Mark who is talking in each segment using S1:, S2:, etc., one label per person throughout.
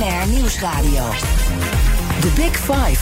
S1: BNR Nieuwsradio. The Big Five.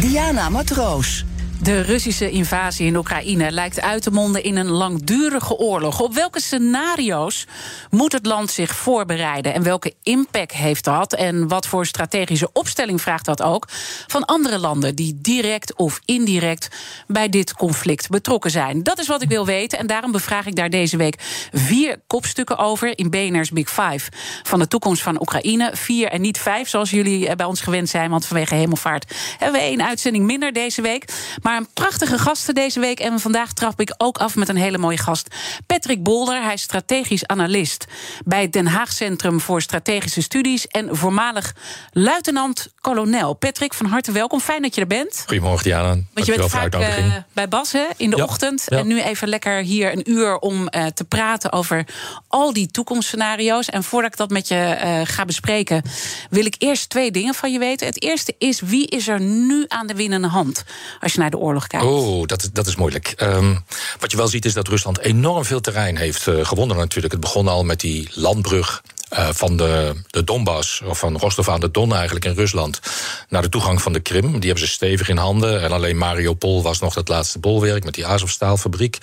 S1: Diana Matroos.
S2: De Russische invasie in Oekraïne lijkt uit te monden in een langdurige oorlog. Op welke scenario's moet het land zich voorbereiden? En welke impact heeft dat? En wat voor strategische opstelling vraagt dat ook van andere landen die direct of indirect bij dit conflict betrokken zijn? Dat is wat ik wil weten. En daarom bevraag ik daar deze week vier kopstukken over in BNR's Big Five van de toekomst van Oekraïne. Vier en niet vijf, zoals jullie eh, bij ons gewend zijn, want vanwege hemelvaart hebben we één uitzending minder deze week. Maar maar een prachtige gasten deze week. En vandaag trap ik ook af met een hele mooie gast. Patrick Bolder, hij is strategisch analist bij het Den Haag Centrum voor Strategische Studies. En voormalig luitenant-kolonel. Patrick, van harte welkom. Fijn dat je er bent.
S3: Goedemorgen, Diana.
S2: Want je bent vaak uh, bij Bas hè, in de
S3: Ja,
S2: ochtend.
S3: ja.
S2: En nu even lekker hier een uur om eh, te praten over al die toekomstscenario's. En voordat ik dat met je eh, ga bespreken, wil ik eerst twee dingen van je weten. Het eerste is, wie is er nu aan de winnende hand? Als je naar de
S3: Oh, dat, dat is moeilijk. Ehm, wat je wel ziet is dat Rusland enorm veel terrein heeft eh, gewonnen natuurlijk. Het begon al met die landbrug eh, van de, de Donbass, of van Rostov aan de Don eigenlijk in Rusland, naar de toegang van de Krim. Die hebben ze stevig in handen. En alleen Mariupol was nog het laatste bolwerk met die Azovstaalfabriek.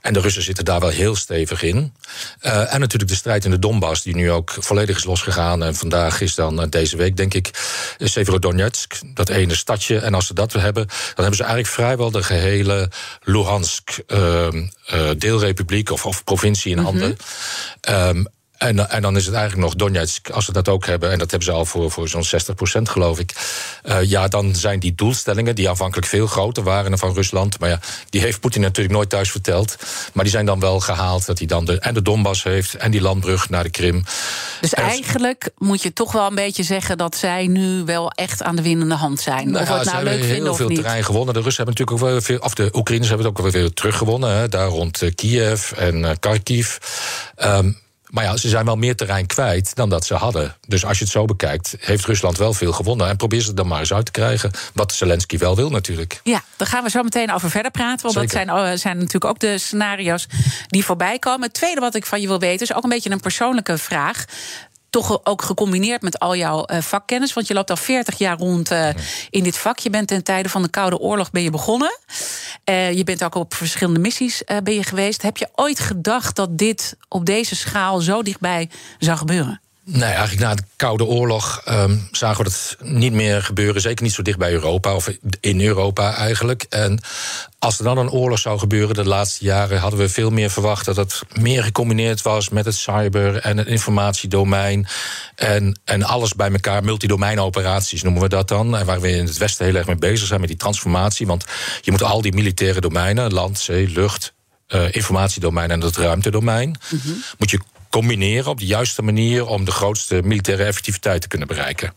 S3: En de Russen zitten daar wel heel stevig in. Eh, en natuurlijk de strijd in de Donbass, die nu ook volledig is losgegaan. En vandaag is dan, eh, deze week denk ik, Severodonetsk, dat ene stadje. En als ze dat hebben, dan hebben ze eigenlijk vrijwel de gehele Luhansk eh, eh, deelrepubliek of, of provincie in handen. Ehm, en, en dan is het eigenlijk nog Donetsk, als ze dat ook hebben. En dat hebben ze al voor, voor zo'n 60% geloof ik. Eh, ja, dan zijn die doelstellingen, die aanvankelijk veel groter waren van Rusland. Maar ja, die heeft Poetin natuurlijk nooit thuis verteld. Maar die zijn dan wel gehaald. Dat hij dan de, en de Donbass heeft en die landbrug naar de Krim.
S2: Dus
S3: En-
S2: eigenlijk moet je toch wel een beetje zeggen dat zij nu wel echt aan de winnende hand zijn.
S3: Nou
S2: of
S3: ja,
S2: het
S3: ze
S2: nou
S3: hebben
S2: leuk
S3: heel
S2: vinden of
S3: veel terrein gewonnen. De Russen hebben natuurlijk ook wel veel, of de Oekraïners hebben het ook wel weer teruggewonnen. Hè, daar rond eh, Kiev en eh, Kharkiv. Ehm, maar ja, ze zijn wel meer terrein kwijt dan dat ze hadden. Dus als je het zo bekijkt, heeft Rusland wel veel gewonnen. En probeer ze het dan maar eens uit te krijgen. Wat Zelensky wel wil natuurlijk.
S2: Ja, daar gaan we zo meteen over verder praten. Want dat zijn, eh, zijn natuurlijk ook de scenario's die voorbij komen. Het tweede wat ik van je wil weten is ook een beetje een persoonlijke vraag. Toch ook gecombineerd met al jouw eh, vakkennis. Want je loopt al 40 jaar rond eh, in dit vak. Je bent ten tijde van de Koude Oorlog ben je begonnen. Eh, je bent ook op verschillende missies ben je geweest. Heb je ooit gedacht dat dit op deze schaal zo dichtbij zou gebeuren?
S3: Nee, eigenlijk na de Koude Oorlog ehm, zagen we dat niet meer gebeuren. Zeker niet zo dicht bij Europa, of in Europa eigenlijk. En als er dan een oorlog zou gebeuren de laatste jaren... hadden we veel meer verwacht dat het meer gecombineerd was... met het cyber en het informatiedomein. En, en alles bij elkaar, multidomeinoperaties noemen we dat dan. En waar we in het Westen heel erg mee bezig zijn met die transformatie. Want je moet al die militaire domeinen, land, zee, lucht... eh, informatiedomein en het ruimtedomein... moet je combineren op de juiste manier om de grootste militaire effectiviteit te kunnen bereiken.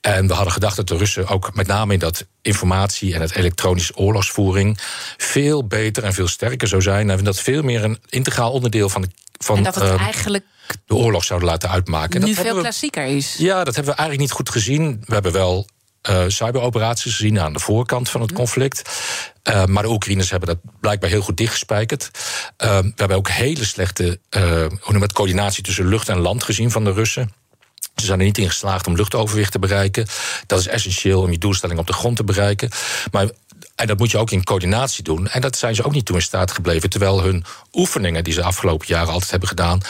S3: En we hadden gedacht dat de Russen ook met name in dat informatie en het elektronische oorlogsvoering veel beter en veel sterker zou zijn. En dat veel meer een integraal onderdeel van de, van,
S2: En dat het
S3: eh,
S2: eigenlijk
S3: de oorlog zouden laten uitmaken. En
S2: nu
S3: dat
S2: veel
S3: we-
S2: klassieker is.
S3: ja, dat hebben we eigenlijk niet goed gezien. We hebben wel eh, cyberoperaties gezien aan de voorkant van het conflict. Eh, maar de Oekraïners hebben dat blijkbaar heel goed dichtgespijkerd. Eh, we hebben ook hele slechte hoe het, coördinatie tussen lucht en land gezien van de Russen. Ze zijn er niet in geslaagd om luchtoverwicht te bereiken. Dat is essentieel om je doelstelling op de grond te bereiken. Maar en dat moet je ook in coördinatie doen. En dat zijn ze ook niet toe in staat gebleven. Terwijl hun oefeningen, die ze afgelopen jaren altijd hebben gedaan,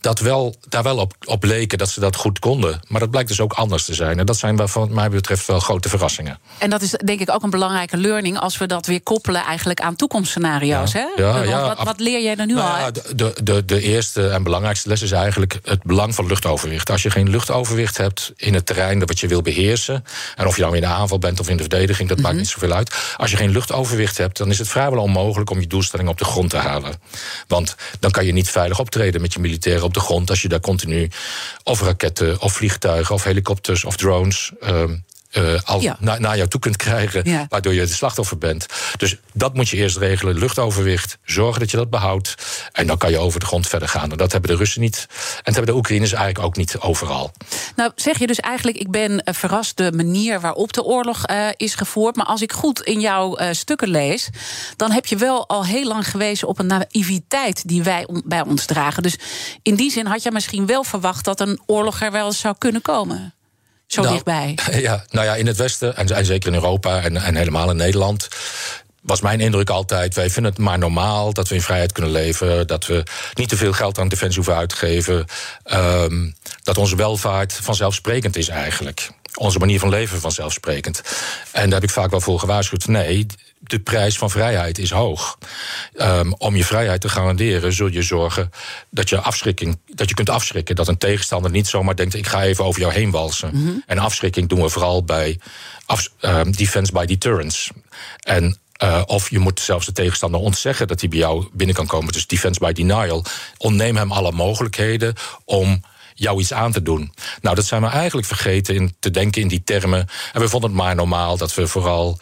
S3: dat wel, daar wel op, op leken dat ze dat goed konden. Maar dat blijkt dus ook anders te zijn. En dat zijn wat mij betreft wel grote verrassingen.
S2: En dat is denk ik ook een belangrijke learning als we dat weer koppelen eigenlijk aan toekomstscenario's.
S3: Ja,
S2: hè?
S3: ja,
S2: wat, wat leer jij er nu
S3: Nou
S2: al uit?
S3: de, de, de, eerste en belangrijkste les is eigenlijk het belang van luchtoverwicht. Als je geen luchtoverwicht hebt in het terrein dat wat je wil beheersen, en of je nou in de aanval bent of in de verdediging, dat
S2: Mhm.
S3: maakt niet zoveel uit. Als je geen luchtoverwicht hebt, dan is het vrijwel onmogelijk om je doelstelling op de grond te halen. Want dan kan je niet veilig optreden met je militairen op de grond als je daar continu of raketten of vliegtuigen of helikopters of drones. Ehm, uh, al ja. naar jou toe kunt krijgen, waardoor je de slachtoffer bent. Dus dat moet je eerst regelen, luchtoverwicht, zorgen dat je dat behoudt. En dan kan je over de grond verder gaan. En dat hebben de Russen niet. En dat hebben de Oekraïners eigenlijk ook niet overal.
S2: Nou, zeg je dus eigenlijk, ik ben uh, verrast de manier waarop de oorlog uh, is gevoerd. Maar als ik goed in jouw stukken lees, dan heb je wel al heel lang gewezen op een naïviteit die wij on bij ons dragen. Dus in die zin had je misschien wel verwacht dat een oorlog er wel zou kunnen komen zo
S3: nou,
S2: dichtbij?
S3: Ja, nou ja, in het Westen en, en zeker in Europa en, en helemaal in Nederland was mijn indruk altijd: wij vinden het maar normaal dat we in vrijheid kunnen leven. Dat we niet te veel geld aan defensie hoeven uit te geven. Um, dat onze welvaart vanzelfsprekend is eigenlijk. Onze manier van leven vanzelfsprekend. En daar heb ik vaak wel voor gewaarschuwd. Nee, de prijs van vrijheid is hoog. Um, om je vrijheid te garanderen, zul je zorgen dat je, afschrikking, dat je kunt afschrikken. Dat een tegenstander niet zomaar denkt: ik ga even over jou heen walsen. Mm -hmm. En afschrikking doen we vooral bij af, um, defense by deterrence. En uh, of je moet zelfs de tegenstander ontzeggen dat hij bij jou binnen kan komen. Dus defense by denial. Ontneem hem alle mogelijkheden om jou iets aan te doen. Nou, dat zijn we eigenlijk vergeten in te denken in die termen. En we vonden het maar normaal dat we vooral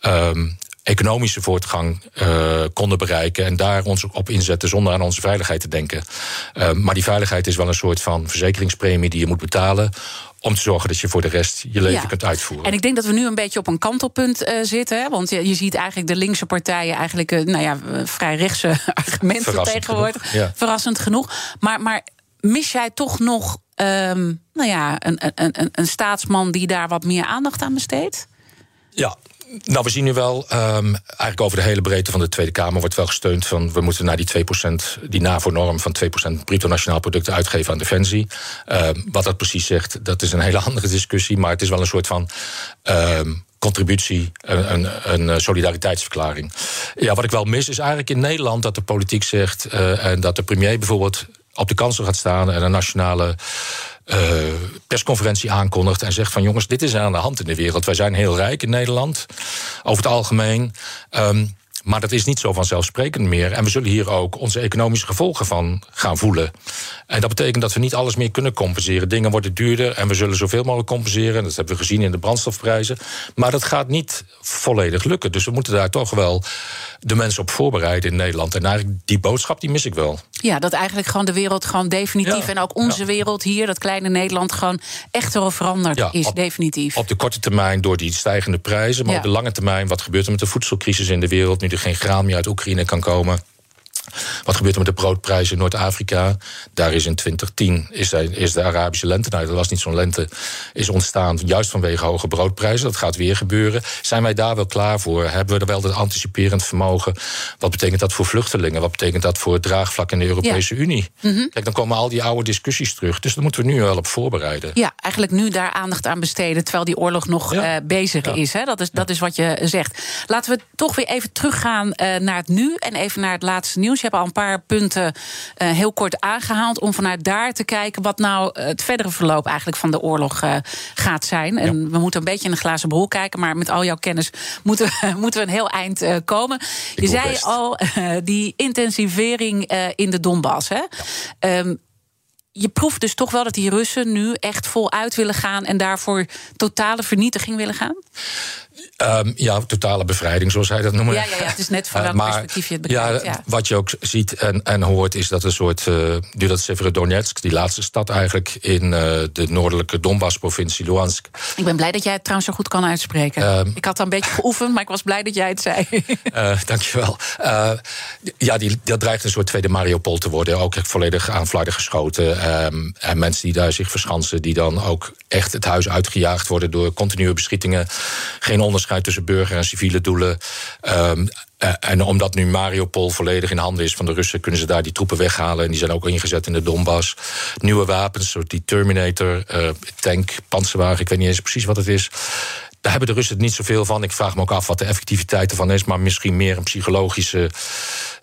S3: um, economische voortgang uh, konden bereiken en daar ons op inzetten zonder aan onze veiligheid te denken. Uh, maar die veiligheid is wel een soort van verzekeringspremie die je moet betalen om te zorgen dat je voor de rest je leven
S2: ja.
S3: kunt uitvoeren.
S2: En ik denk dat we nu een beetje op een kantelpunt uh, zitten. Hè? Want je, je, ziet eigenlijk de linkse partijen eigenlijk uh, nou ja, vrij rechtse argumenten
S3: Verrassend
S2: tegenwoordig.
S3: Genoeg, ja.
S2: Verrassend genoeg. Maar, maar mis jij toch nog um, nou ja, een, een, een, een staatsman die daar wat meer aandacht aan besteedt?
S3: Ja, nou, we zien nu wel, um, eigenlijk over de hele breedte van de Tweede Kamer wordt wel gesteund van we moeten naar die 2%, die NAVO-norm van 2% bruto nationaal product uitgeven aan defensie. Um, wat dat precies zegt, dat is een hele andere discussie, maar het is wel een soort van. Contributie, een, een, een, solidariteitsverklaring. Ja, wat ik wel mis is eigenlijk in Nederland dat de politiek zegt uh, en dat de premier bijvoorbeeld op de kansel gaat staan en een nationale uh, persconferentie aankondigt en zegt van jongens, dit is aan de hand in de wereld. Wij zijn heel rijk in Nederland, over het algemeen. Um, maar dat is niet zo vanzelfsprekend meer. En we zullen hier ook onze economische gevolgen van gaan voelen. En dat betekent dat we niet alles meer kunnen compenseren. Dingen worden duurder en we zullen zoveel mogelijk compenseren. Dat hebben we gezien in de brandstofprijzen. Maar dat gaat niet volledig lukken. Dus we moeten daar toch wel de mensen op voorbereiden in Nederland. En eigenlijk die boodschap die mis ik wel.
S2: Ja, dat eigenlijk gewoon de wereld gewoon definitief... Ja, en ook onze ja. wereld hier, dat kleine Nederland... gewoon echt erop veranderd ja, is,
S3: op,
S2: definitief.
S3: Op de korte termijn door die stijgende prijzen... maar op de lange termijn, wat gebeurt er met de voedselcrisis in de wereld... nu er geen graan meer uit Oekraïne kan komen... Wat gebeurt er met de broodprijzen in Noord-Afrika? Daar is in 2010 is de, is de Arabische lente, nou dat was niet zo'n lente, is ontstaan juist vanwege hoge broodprijzen. Dat gaat weer gebeuren. Zijn wij daar wel klaar voor? Hebben we er wel het anticiperend vermogen? Wat betekent dat voor vluchtelingen? Wat betekent dat voor het draagvlak in de Europese ja. Unie? Mm -hmm. Kijk, dan komen al die oude discussies terug. Dus daar moeten we nu wel op voorbereiden.
S2: Ja, eigenlijk nu daar aandacht aan besteden, terwijl die oorlog nog ja. uh, bezig ja. is. Hè? Dat is. Dat is wat je zegt. Laten we toch weer even teruggaan uh, naar het nu en even naar het laatste nieuws. Je hebt al een paar punten uh, heel kort aangehaald. om vanuit daar te kijken wat nou het verdere verloop eigenlijk van de oorlog uh, gaat zijn. En ja. we moeten een beetje in een glazen bol kijken. Maar met al jouw kennis moeten we, moeten we een heel eind komen.
S3: Ik
S2: Je zei
S3: best.
S2: al, die intensivering in de Donbass. Hè? Ja. Um, je proeft dus toch wel dat die Russen nu echt voluit willen gaan en daarvoor totale vernietiging willen gaan?
S3: Um, ja, totale bevrijding, zoals hij dat noemt.
S2: Ja, ja, ja, het is net van welk uh, perspectief je het
S3: bekijkt. Ja, ja, Wat je ook ziet en, en hoort is dat een soort... Uh, nu dat Severodonetsk, die laatste stad eigenlijk... in uh, de noordelijke Donbass-provincie Luhansk...
S2: Ik ben blij dat jij het trouwens zo goed kan uitspreken. Um, ik had al een beetje geoefend, maar ik was blij dat jij het zei.
S3: dankjewel. Ja, die, dat dreigt een soort tweede Mariupol te worden. Ook volledig aan flarden geschoten. Um, en mensen die daar zich verschansen... die dan ook echt het huis uitgejaagd worden... door continue beschietingen. Geen onderscheid tussen burger- en civiele doelen. Um, en omdat nu Mariupol volledig in handen is van de Russen, kunnen ze daar die troepen weghalen. En die zijn ook ingezet in de Donbass. Nieuwe wapens, zoals die Terminator, uh, tank, panzerwagen, ik weet niet eens precies wat het is. Daar hebben de Russen het niet zoveel van. Ik vraag me ook af wat de effectiviteit ervan is, maar misschien meer een psychologische.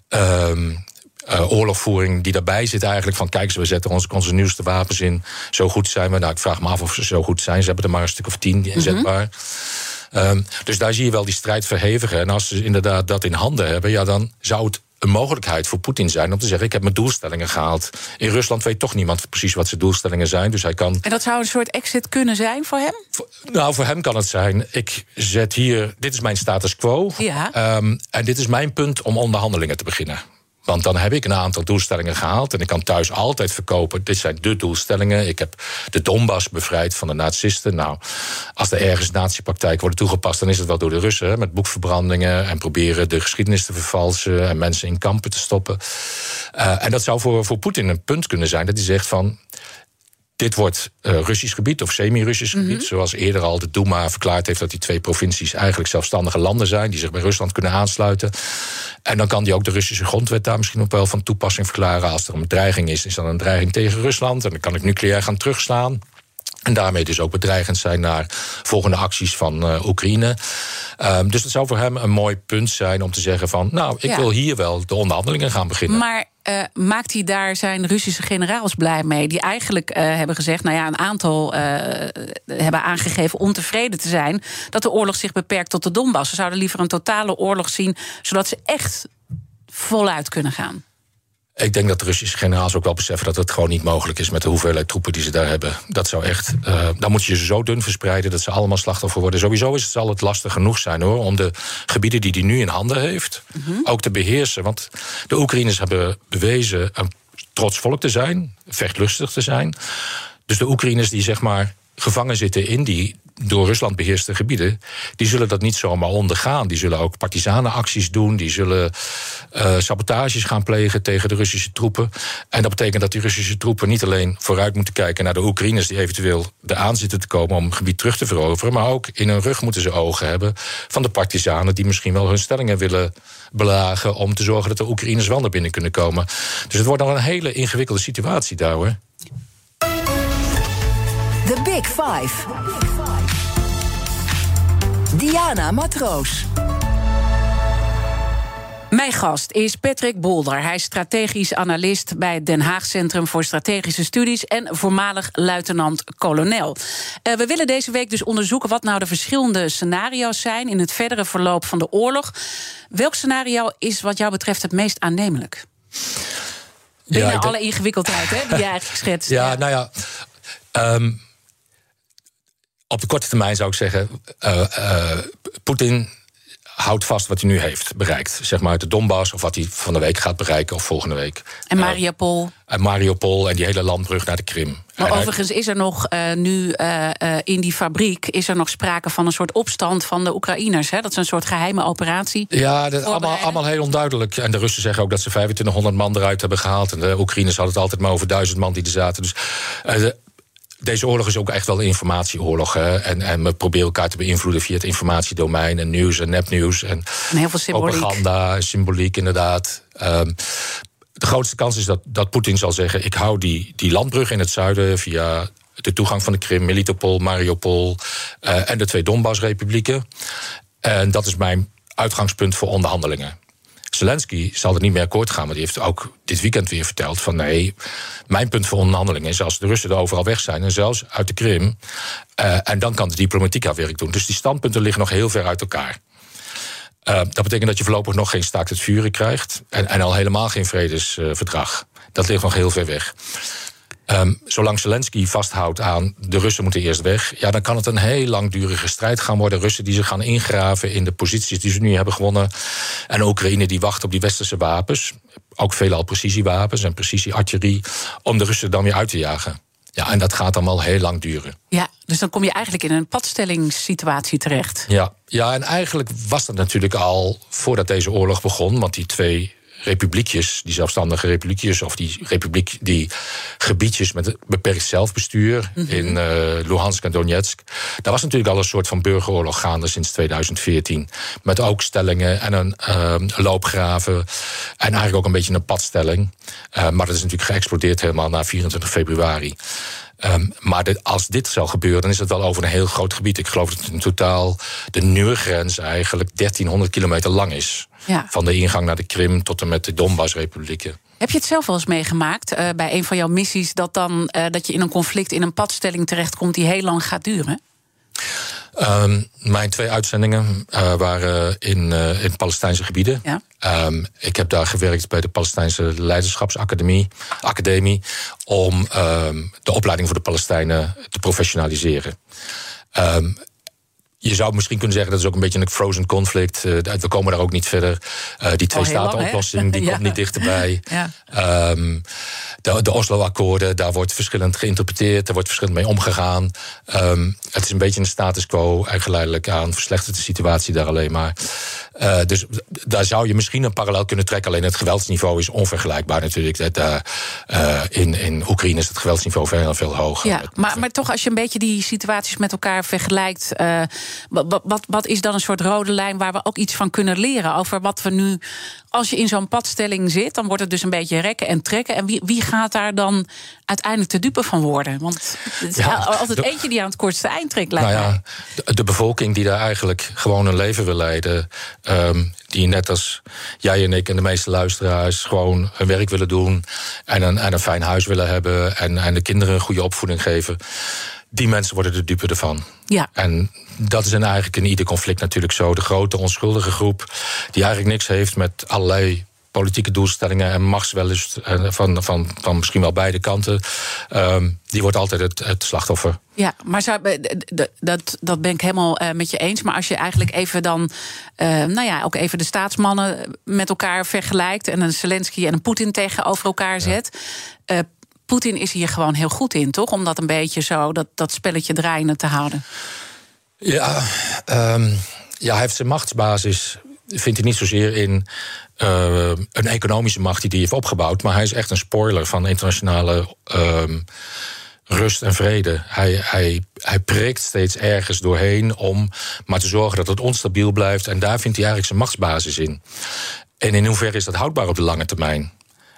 S3: Um, uh, oorlogvoering die daarbij zit eigenlijk. Van kijk we zetten onze, onze nieuwste wapens in. Zo goed zijn we. Nou, ik vraag me af of ze zo goed zijn. Ze hebben er maar een stuk of tien inzetbaar. Mm -hmm. Ehm, dus daar zie je wel die strijd verhevigen. En als ze inderdaad dat in handen hebben, ja, dan zou het een mogelijkheid voor Poetin zijn om te zeggen: Ik heb mijn doelstellingen gehaald. In Rusland weet toch niemand precies wat zijn doelstellingen zijn. Dus hij kan.
S2: En dat zou een soort exit kunnen zijn voor hem?
S3: nou, voor hem kan het zijn: Ik zet hier. Dit is mijn status quo.
S2: Ja.
S3: Ehm, en dit is mijn punt om onderhandelingen te beginnen. Want dan heb ik een aantal doelstellingen gehaald. En ik kan thuis altijd verkopen. Dit zijn de doelstellingen. Ik heb de Donbass bevrijd van de nazisten. Nou, als er ergens natiepraktijken worden toegepast, dan is het wel door de Russen. Met boekverbrandingen en proberen de geschiedenis te vervalsen. En mensen in kampen te stoppen. Uh, en dat zou voor, voor Poetin een punt kunnen zijn. Dat hij zegt van dit wordt uh, Russisch gebied of semi-Russisch gebied. Mhm. Zoals eerder al de Duma verklaard heeft dat die twee provincies eigenlijk zelfstandige landen zijn. die zich bij Rusland kunnen aansluiten. En dan kan die ook de Russische grondwet daar misschien ook wel van toepassing verklaren. Als er een dreiging is, is dan een dreiging tegen Rusland. En dan kan ik nucleair gaan terugslaan. En daarmee dus ook bedreigend zijn naar volgende acties van uh, Oekraïne. Um, dus dat zou voor hem een mooi punt zijn om te zeggen van... nou, ik wil hier wel de onderhandelingen gaan beginnen.
S2: Maar uh, maakt hij daar zijn Russische generaals blij mee? Die eigenlijk uh, hebben gezegd, nou ja, een aantal hebben aangegeven ontevreden te zijn... dat de oorlog zich beperkt tot de Donbass. Ze zouden liever een totale oorlog zien... zodat ze echt voluit kunnen gaan.
S3: Ik denk dat de Russische generaals ook wel beseffen dat het gewoon niet mogelijk is met de hoeveelheid troepen die ze daar hebben. Dat zou echt. Uh, dan moet je ze zo dun verspreiden dat ze allemaal slachtoffer worden. Sowieso is het, zal het lastig genoeg zijn hoor, om de gebieden die hij nu in handen heeft mm -hmm. ook te beheersen. Want de Oekraïners hebben bewezen een trots volk te zijn, vechtlustig te zijn. Dus de Oekraïners die zeg maar gevangen zitten in die door Rusland beheerste gebieden, die zullen dat niet zomaar ondergaan. Die zullen ook partisanenacties doen, die zullen uh, sabotages gaan plegen tegen de Russische troepen. En dat betekent dat die Russische troepen niet alleen vooruit moeten kijken naar de Oekraïners die eventueel eraan zitten te komen om het gebied terug te veroveren, maar ook in hun rug moeten ze ogen hebben van de partisanen die misschien wel hun stellingen willen belagen om te zorgen dat de Oekraïners wel naar binnen kunnen komen. Dus het wordt nog een hele ingewikkelde situatie daar hoor.
S1: The Big Five. Diana Matroos.
S2: Mijn gast is Patrick Bolder. Hij is strategisch analist bij het Den Haag Centrum voor Strategische Studies en voormalig luitenant-kolonel. Uh, we willen deze week dus onderzoeken wat nou de verschillende scenario's zijn in het verdere verloop van de oorlog. Welk scenario is wat jou betreft het meest aannemelijk? Binnen ja, alle ingewikkeldheid hè, die je eigenlijk schetst.
S3: Ja, ja. nou ja. Um, op de korte termijn zou ik zeggen, uh, uh, Poetin houdt vast wat hij nu heeft bereikt. Zeg maar de Donbass of wat hij van de week gaat bereiken of volgende week.
S2: En Mariupol.
S3: Uh, en Mariupol en die hele landbrug naar de Krim.
S2: Maar en overigens is er nog uh, nu uh, in die fabriek is er nog sprake van een soort opstand van de Oekraïners. Hè? Dat is een soort geheime operatie.
S3: Ja, dat allemaal, allemaal heel onduidelijk. En de Russen zeggen ook dat ze 2500 man eruit hebben gehaald. En de Oekraïners hadden het altijd maar over duizend man die er zaten. Dus deze oorlog is ook echt wel een informatieoorlog. Hè? En, en we proberen elkaar te beïnvloeden via het informatiedomein en nieuws en nepnieuws. En,
S2: en heel veel symboliek.
S3: Propaganda symboliek, inderdaad. Um, de grootste kans is dat, dat Poetin zal zeggen: ik hou die, die landbrug in het zuiden via de toegang van de Krim, Melitopol, Mariupol uh, en de twee Donbass-republieken. En dat is mijn uitgangspunt voor onderhandelingen. Zelensky zal er niet meer akkoord gaan, maar die heeft ook dit weekend weer verteld van nee, mijn punt voor onderhandeling is als de Russen er overal weg zijn en zelfs uit de Krim, uh, en dan kan de diplomatiek haar werk doen. Dus die standpunten liggen nog heel ver uit elkaar. Uh, dat betekent dat je voorlopig nog geen staakt het vuren krijgt en, en al helemaal geen vredesverdrag. Dat ligt nog heel ver weg. Um, zolang Zelensky vasthoudt aan de Russen moeten eerst weg, ja, dan kan het een heel langdurige strijd gaan worden. Russen die zich gaan ingraven in de posities die ze nu hebben gewonnen. En Oekraïne die wacht op die westerse wapens. Ook veelal precisiewapens en precisieartillerie. Om de Russen dan weer uit te jagen. Ja, en dat gaat dan wel heel lang duren.
S2: Ja, dus dan kom je eigenlijk in een padstellingssituatie terecht.
S3: Ja, ja en eigenlijk was dat natuurlijk al voordat deze oorlog begon. Want die twee republiekjes, die zelfstandige republiekjes, of die republiek, die gebiedjes met beperkt zelfbestuur mm -hmm. in uh, Luhansk en Donetsk. Daar was natuurlijk al een soort van burgeroorlog gaande sinds 2014. Met ook stellingen en een uh, loopgraven. En eigenlijk ook een beetje een padstelling. Uh, maar dat is natuurlijk geëxplodeerd helemaal na 24 februari. Um, maar als dit zou gebeuren, dan is het wel over een heel groot gebied. Ik geloof dat in totaal de nieuwe grens eigenlijk 1300 kilometer lang is. Ja. Van de ingang naar de Krim tot en met de Donbass-republieken.
S2: Heb je het zelf wel eens meegemaakt uh, bij een van jouw missies... Dat, dan, uh, dat je in een conflict, in een padstelling terechtkomt die heel lang gaat duren?
S3: Ehm, mijn twee uitzendingen uh, waren in, uh, in Palestijnse gebieden. Ja. Um, ik heb daar gewerkt bij de Palestijnse Leiderschapsacademie Academie, om um, de opleiding voor de Palestijnen te professionaliseren. Je zou misschien kunnen zeggen dat is ook een beetje een frozen conflict. Uh, we komen daar ook niet verder. Uh, die twee-staten-oplossing die ja. komt niet dichterbij. Ja. Um, de, de Oslo-akkoorden, daar wordt verschillend geïnterpreteerd, daar wordt verschillend mee omgegaan. Um, het is een beetje een status quo en geleidelijk aan verslechtert de situatie daar alleen maar. Uh, dus daar zou je misschien een parallel kunnen trekken. Alleen het geweldsniveau is onvergelijkbaar natuurlijk. Dat, in, in Oekraïne is het geweldsniveau veel, veel hoger.
S2: Ja, maar, maar toch, als je een beetje die situaties met elkaar vergelijkt, wat, wat, wat is dan een soort rode lijn waar we ook iets van kunnen leren over wat we nu. Als je in zo'n padstelling zit, dan wordt het dus een beetje rekken en trekken. En wie, wie gaat daar dan uiteindelijk te dupe van worden? Want het is ja, altijd de, eentje die aan het kortste eind trekt.
S3: Nou ja, de, de, bevolking die daar eigenlijk gewoon een leven wil leiden. Um, die net als jij en ik en de meeste luisteraars gewoon hun werk willen doen. En een, en een fijn huis willen hebben. En, en de kinderen een goede opvoeding geven. Die mensen worden de dupe ervan.
S2: Ja.
S3: En dat is eigenlijk in ieder conflict natuurlijk zo. De grote onschuldige groep die eigenlijk niks heeft met allerlei politieke doelstellingen en machtswellust van, van, van misschien wel beide kanten, um, die wordt altijd het, het slachtoffer.
S2: Ja, maar zou, dat, dat ben ik helemaal uh, met je eens. Maar als je eigenlijk even dan, uh, nou ja, ook even de staatsmannen met elkaar vergelijkt en een Zelensky en een Poetin tegenover elkaar zet. Ja. Uh, Poetin is hier gewoon heel goed in, toch? Om dat een beetje zo, dat, dat spelletje draaiende te houden.
S3: Ja, um, ja, hij heeft zijn machtsbasis vindt hij niet zozeer in uh, een economische macht die hij heeft opgebouwd. Maar hij is echt een spoiler van internationale uh, rust en vrede. Hij, hij, hij prikt steeds ergens doorheen om maar te zorgen dat het onstabiel blijft. En daar vindt hij eigenlijk zijn machtsbasis in. En in hoeverre is dat houdbaar op de lange termijn?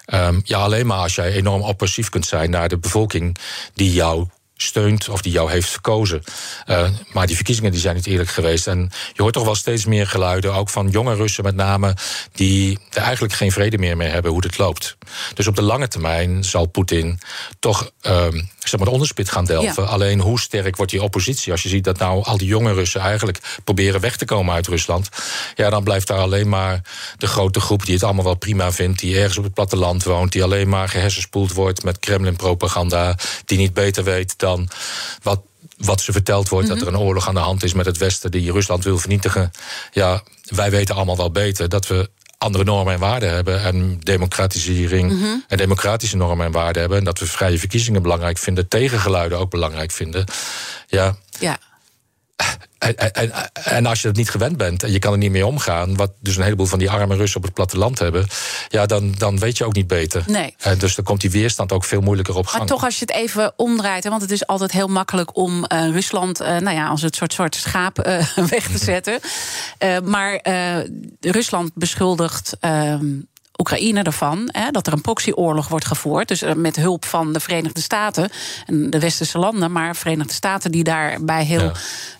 S3: Um, ja, alleen maar als jij enorm oppressief kunt zijn naar de bevolking die jou steunt of die jou heeft verkozen. Uh, maar die verkiezingen die zijn niet eerlijk geweest. En je hoort toch wel steeds meer geluiden, ook van jonge Russen met name, die er eigenlijk geen vrede meer mee hebben hoe het loopt. Dus op de lange termijn zal Poetin toch uh, zeg maar de onderspit gaan delven. Ja. Alleen hoe sterk wordt die oppositie? Als je ziet dat nou al die jonge Russen eigenlijk proberen weg te komen uit Rusland, ja, dan blijft daar alleen maar de grote groep die het allemaal wel prima vindt, die ergens op het platteland woont, die alleen maar gehersenspoeld wordt met Kremlin-propaganda, die niet beter weet dan wat wat ze verteld wordt, mm -hmm. dat er een oorlog aan de hand is met het Westen die Rusland wil vernietigen. Ja, wij weten allemaal wel beter dat we andere normen en waarden hebben. En democratisering mm -hmm. en democratische normen en waarden hebben. En dat we vrije verkiezingen belangrijk vinden, tegengeluiden ook belangrijk vinden. Ja.
S2: ja.
S3: En, en, en, als je het niet gewend bent en je kan er niet mee omgaan, wat dus een heleboel van die arme Russen op het platteland hebben, ja, dan, dan weet je ook niet beter.
S2: Nee.
S3: En dus dan komt die weerstand ook veel moeilijker op gang.
S2: Maar toch, als je het even omdraait, hè, want het is altijd heel makkelijk om uh, Rusland, uh, nou ja, als het soort soort schaap uh, weg te zetten. maar Rusland beschuldigt. Ehm, Oekraïne ervan hè, dat er een proxyoorlog wordt gevoerd. Dus uh, met hulp van de Verenigde Staten en de westerse landen, maar Verenigde Staten die daarbij heel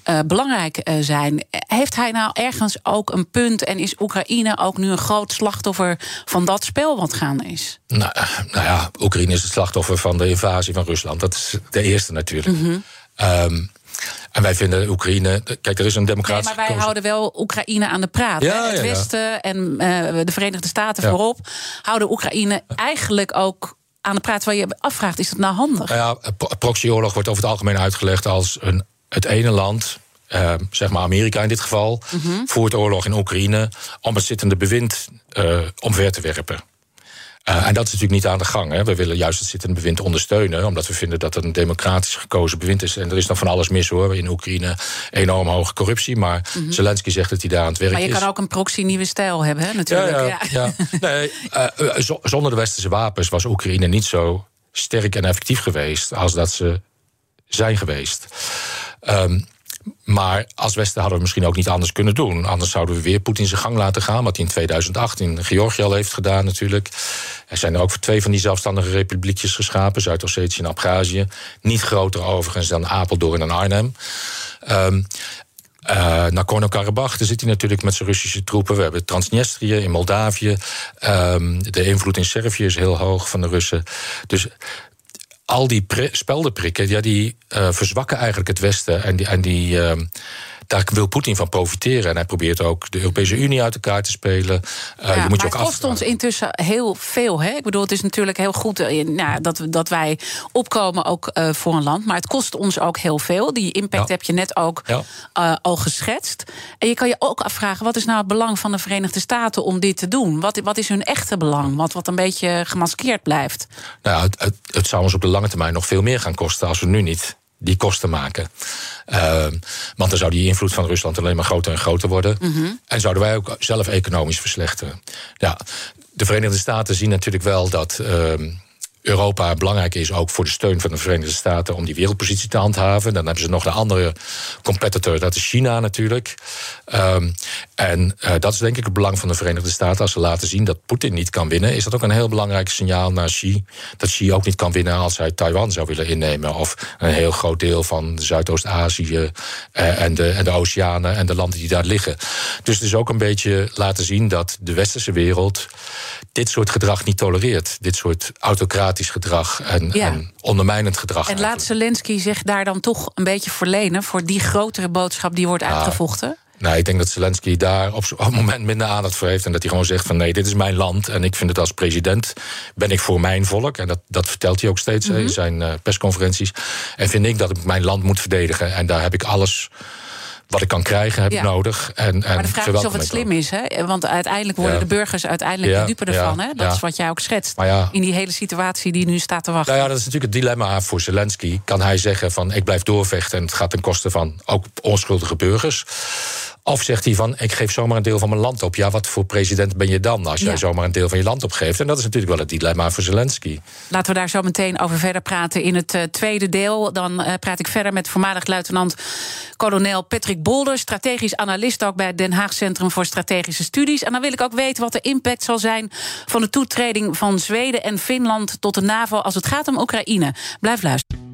S2: ja. uh, belangrijk uh, zijn. Heeft hij nou ergens ook een punt en is Oekraïne ook nu een groot slachtoffer van dat spel wat gaande is?
S3: Nou, nou ja, Oekraïne is het slachtoffer van de invasie van Rusland. Dat is de eerste natuurlijk. Mm -hmm. um, en wij vinden Oekraïne. Kijk, er is een democratische.
S2: Nee, maar wij houden wel Oekraïne aan de praat. Ja, het ja, Westen en uh, de Verenigde Staten voorop houden Oekraïne eigenlijk ook aan de praat. Waar je afvraagt: is dat nou handig?
S3: Nou ja, proxyoorlog wordt over het algemeen uitgelegd als een, het ene land. Uh, zeg maar Amerika in dit geval, mm -hmm. voert oorlog in Oekraïne om het zittende bewind uh, omver te werpen. Uh, en dat is natuurlijk niet aan de gang. Hè. We willen juist het zittende bewind ondersteunen, omdat we vinden dat het een democratisch gekozen bewind is. En er is nog van alles mis hoor. In Oekraïne enorm hoge corruptie. Maar mm -hmm. Zelensky zegt dat hij daar aan het werk is.
S2: Maar je
S3: is.
S2: kan ook een proxy-nieuwe stijl hebben, hè, natuurlijk.
S3: Ja, ja, ja. ja. Nee, uh, zonder de westerse wapens was Oekraïne niet zo sterk en effectief geweest als dat ze zijn geweest. Um, maar als Westen hadden we misschien ook niet anders kunnen doen. Anders zouden we weer Poetin zijn gang laten gaan. Wat hij in 2008 in Georgië al heeft gedaan natuurlijk. Er zijn er ook twee van die zelfstandige republiekjes geschapen. Zuid-Ossetië en Abhazie. Niet groter overigens dan Apeldoorn en Arnhem. Um, uh, Nagorno-Karabakh, daar zit hij natuurlijk met zijn Russische troepen. We hebben Transnistrië in Moldavië. Um, de invloed in Servië is heel hoog van de Russen. Dus al die speldenprikken, ja, die uh, verzwakken eigenlijk het Westen. En die, en die, uh, daar wil Poetin van profiteren. En hij probeert ook de Europese Unie uit elkaar te spelen.
S2: Uh, ja, je moet je ook het kost ons intussen heel veel. Hè? Ik bedoel, het is natuurlijk heel goed nou, dat, dat wij opkomen ook uh, voor een land. Maar het kost ons ook heel veel. Die impact ja. heb je net ook ja. al geschetst. En je kan je ook afvragen, wat is nou het belang van de Verenigde Staten om dit te doen? Wat, wat is hun echte belang? Wat, wat een beetje gemaskeerd blijft.
S3: Nou, het, het, het zou ons op de lange termijn nog veel meer gaan kosten als we nu niet die kosten maken. Uh, want dan zou die invloed van Rusland alleen maar groter en groter worden. Mm -hmm. En zouden wij ook zelf economisch verslechteren. Ja, de Verenigde Staten zien natuurlijk wel dat. Uh, Europa belangrijk is ook voor de steun van de Verenigde Staten om die wereldpositie te handhaven. Dan hebben ze nog een andere competitor, dat is China natuurlijk. Um, en uh, dat is denk ik het belang van de Verenigde Staten. Als ze laten zien dat Poetin niet kan winnen, is dat ook een heel belangrijk signaal naar Xi. Dat Xi ook niet kan winnen als hij Taiwan zou willen innemen. Of een heel groot deel van Zuidoost-Azië uh, en, de, en de Oceanen en de landen die daar liggen. Dus het is ook een beetje laten zien dat de westerse wereld dit soort gedrag niet tolereert. Dit soort gedrag en, ja. en ondermijnend gedrag.
S2: En laat Zelensky zich daar dan toch een beetje verlenen voor die grotere boodschap die wordt ja. uitgevochten?
S3: Nou, ik denk dat Zelensky daar op het moment minder aandacht voor heeft. En dat hij gewoon zegt van nee, dit is mijn land. En ik vind het als president ben ik voor mijn volk. En dat, dat vertelt hij ook steeds mm -hmm. in zijn uh, persconferenties. En vind ik dat ik mijn land moet verdedigen. En daar heb ik alles wat ik kan krijgen, heb ik nodig. En, en
S2: maar de vraag is of het slim is, hè? Want uiteindelijk worden de burgers uiteindelijk de dupe ervan. Hè? Dat is wat jij ook schetst. In die hele situatie die nu staat te wachten.
S3: Nou ja, dat is natuurlijk het dilemma voor Zelensky. Kan hij zeggen van ik blijf doorvechten en het gaat ten koste van ook onschuldige burgers. Of zegt hij van, ik geef zomaar een deel van mijn land op. Ja, wat voor president ben je dan als jij ja. zomaar een deel van je land opgeeft? En dat is natuurlijk wel het dilemma voor Zelensky.
S2: Laten we daar zo meteen over verder praten in het uh, tweede deel. Dan uh, praat ik verder met voormalig luitenant-kolonel Patrick Bolder... strategisch analist ook bij het Den Haag Centrum voor Strategische Studies. En dan wil ik ook weten wat de impact zal zijn... van de toetreding van Zweden en Finland tot de NAVO... als het gaat om Oekraïne. Blijf luisteren.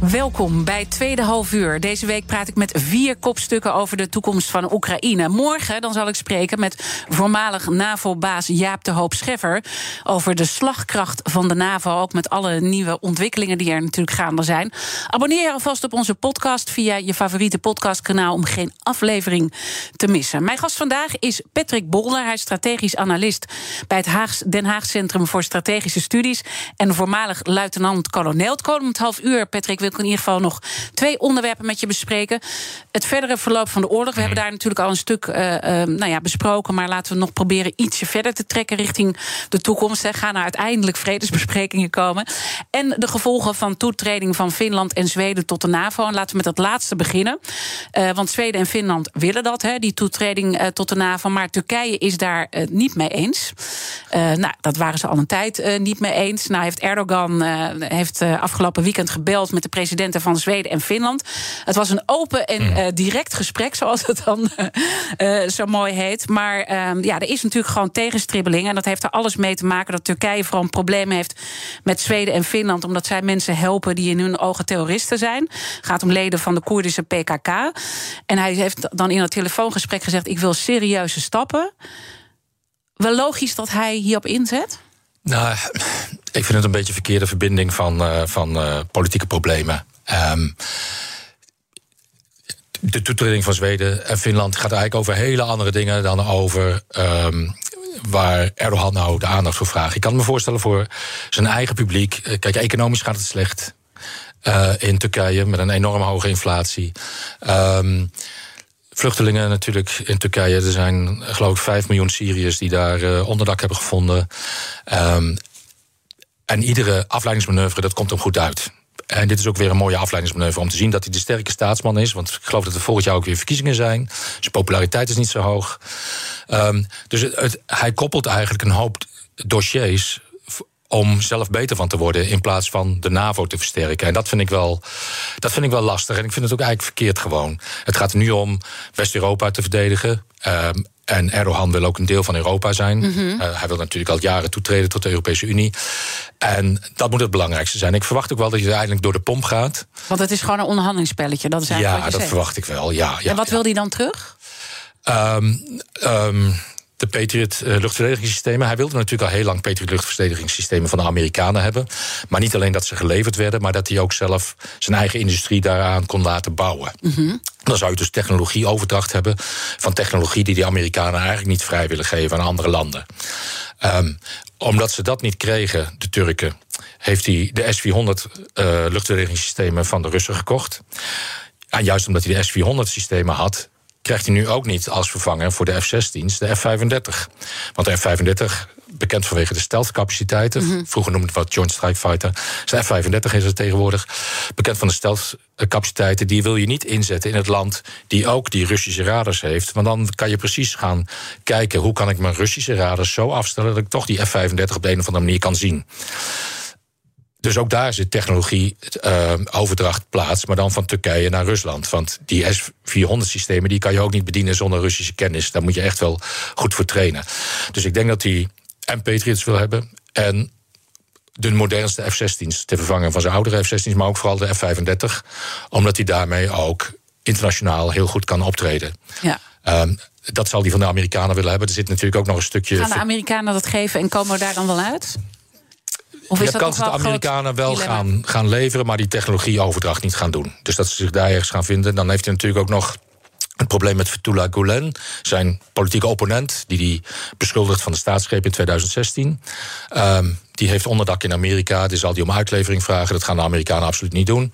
S2: Welkom bij Tweede Half Uur. Deze week praat ik met vier kopstukken over de toekomst van Oekraïne. Morgen dan zal ik spreken met voormalig NAVO-baas Jaap de Hoop Scheffer... over de slagkracht van de NAVO, ook met alle nieuwe ontwikkelingen... die er natuurlijk gaande zijn. Abonneer je alvast op onze podcast via je favoriete podcastkanaal... om geen aflevering te missen. Mijn gast vandaag is Patrick Bolder. Hij is strategisch analist bij het Den Haag Centrum voor Strategische Studies... en voormalig luitenant-kolonel. Het komend half uur, Patrick wil ik in ieder geval nog twee onderwerpen met je bespreken. Het verdere verloop van de oorlog. We hebben daar natuurlijk al een stuk uh, uh, nou ja, besproken. Maar laten we nog proberen ietsje verder te trekken richting de toekomst. Hè. Gaan er uiteindelijk vredesbesprekingen komen. En de gevolgen van toetreding van Finland en Zweden tot de NAVO. En laten we met dat laatste beginnen. Uh, want Zweden en Finland willen dat, hè, die toetreding tot de NAVO. Maar Turkije is daar niet mee eens. nou, dat waren ze al een tijd niet mee eens. Nou heeft Erdogan heeft afgelopen weekend gebeld met de presidenten van Zweden en Finland. Het was een open en uh, direct gesprek, zoals het dan uh, zo mooi heet. Maar uh, ja, er is natuurlijk gewoon tegenstribbeling. En dat heeft er alles mee te maken dat Turkije vooral een probleem heeft met Zweden en Finland. Omdat zij mensen helpen die in hun ogen terroristen zijn. Het gaat om leden van de Koerdische PKK. En hij heeft dan in het telefoongesprek gezegd: Ik wil serieuze stappen. Wel logisch dat hij hierop inzet?
S3: Nou, ik vind het een beetje verkeerde verbinding van, uh, van uh, politieke problemen. Um, de toetreding van Zweden en Finland gaat eigenlijk over hele andere dingen dan over. Um, waar Erdogan nou de aandacht voor vraagt. Ik kan me voorstellen voor zijn eigen publiek. Eh, kijk, economisch gaat het slecht in Turkije met een enorm hoge inflatie. Um, vluchtelingen natuurlijk in Turkije. Er zijn geloof ik 5 miljoen Syriërs die daar uh, onderdak hebben gevonden. Um, en iedere afleidingsmanoeuvre, dat komt hem goed uit. En dit is ook weer een mooie afleidingsmanoeuvre om te zien dat hij de sterke staatsman is. Want ik geloof dat er volgend jaar ook weer verkiezingen zijn. Zijn populariteit is niet zo hoog. Ehm, dus hij koppelt eigenlijk een hoop dossiers om zelf beter van te worden in plaats van de NAVO te versterken. En dat vind ik wel, dat vind ik wel lastig. En ik vind het ook eigenlijk verkeerd gewoon. Het gaat er nu om West-Europa te verdedigen. Um, en Erdogan wil ook een deel van Europa zijn. Mm hij wil natuurlijk al jaren toetreden tot de Europese Unie. En dat moet het belangrijkste zijn. Ik verwacht ook wel dat je uiteindelijk door de pomp gaat.
S2: Want het is gewoon een onderhandelingsspelletje. Dat is eigenlijk
S3: ja, dat verwacht ik wel. Ja, ja
S2: en wat
S3: ja.
S2: wil hij dan terug?
S3: Um, um, de Patriot uh, luchtverdedigingssystemen. Hij wilde natuurlijk al heel lang Patriot luchtverdedigingssystemen van de Amerikanen hebben. Maar niet alleen dat ze geleverd werden, maar dat hij ook zelf zijn eigen industrie daaraan kon laten bouwen. Mm -hmm. Dan zou je dus technologieoverdracht hebben van technologie die de Amerikanen eigenlijk niet vrij willen geven aan andere landen. Um, omdat ze dat niet kregen, de Turken, heeft hij de S-400 uh, luchtverdedigingssystemen van de Russen gekocht. En juist omdat hij de S-400 systemen had, krijgt hij nu ook niet als vervanger voor de F-16's de F-35. Want de F-35, bekend vanwege de stealthcapaciteiten, mm -hmm. vroeger noemde het wat Joint Strike Fighter, de F-35 is het tegenwoordig, bekend van de stealthcapaciteiten, die wil je niet inzetten in het land die ook die Russische radars heeft. Want dan kan je precies gaan kijken hoe kan ik mijn Russische radars zo afstellen dat ik toch die F-35 op de een of andere manier kan zien. Dus ook daar zit technologie uh, overdracht plaats, maar dan van Turkije naar Rusland. Want die S-400-systemen die kan je ook niet bedienen zonder Russische kennis. Daar moet je echt wel goed voor trainen. Dus ik denk dat hij en Patriots wil hebben en de modernste F-16's te vervangen van zijn oudere F-16's, maar ook vooral de F-35, omdat hij daarmee ook internationaal heel goed kan optreden.
S2: Ja.
S3: Um, dat zal hij van de Amerikanen willen hebben. Er zit natuurlijk ook nog een stukje.
S2: Gaan de Amerikanen dat geven en komen we daar dan wel uit?
S3: Of is je hebt kans dat de Amerikanen wel gaan, gaan leveren, maar die technologieoverdracht niet gaan doen. Dus dat ze zich daar ergens gaan vinden. Dan heeft hij natuurlijk ook nog het probleem met Fethullah Gulen, zijn politieke opponent, die hij beschuldigt van de staatsgreep in 2016. Um, die heeft onderdak in Amerika, die zal die om uitlevering vragen. Dat gaan de Amerikanen absoluut niet doen.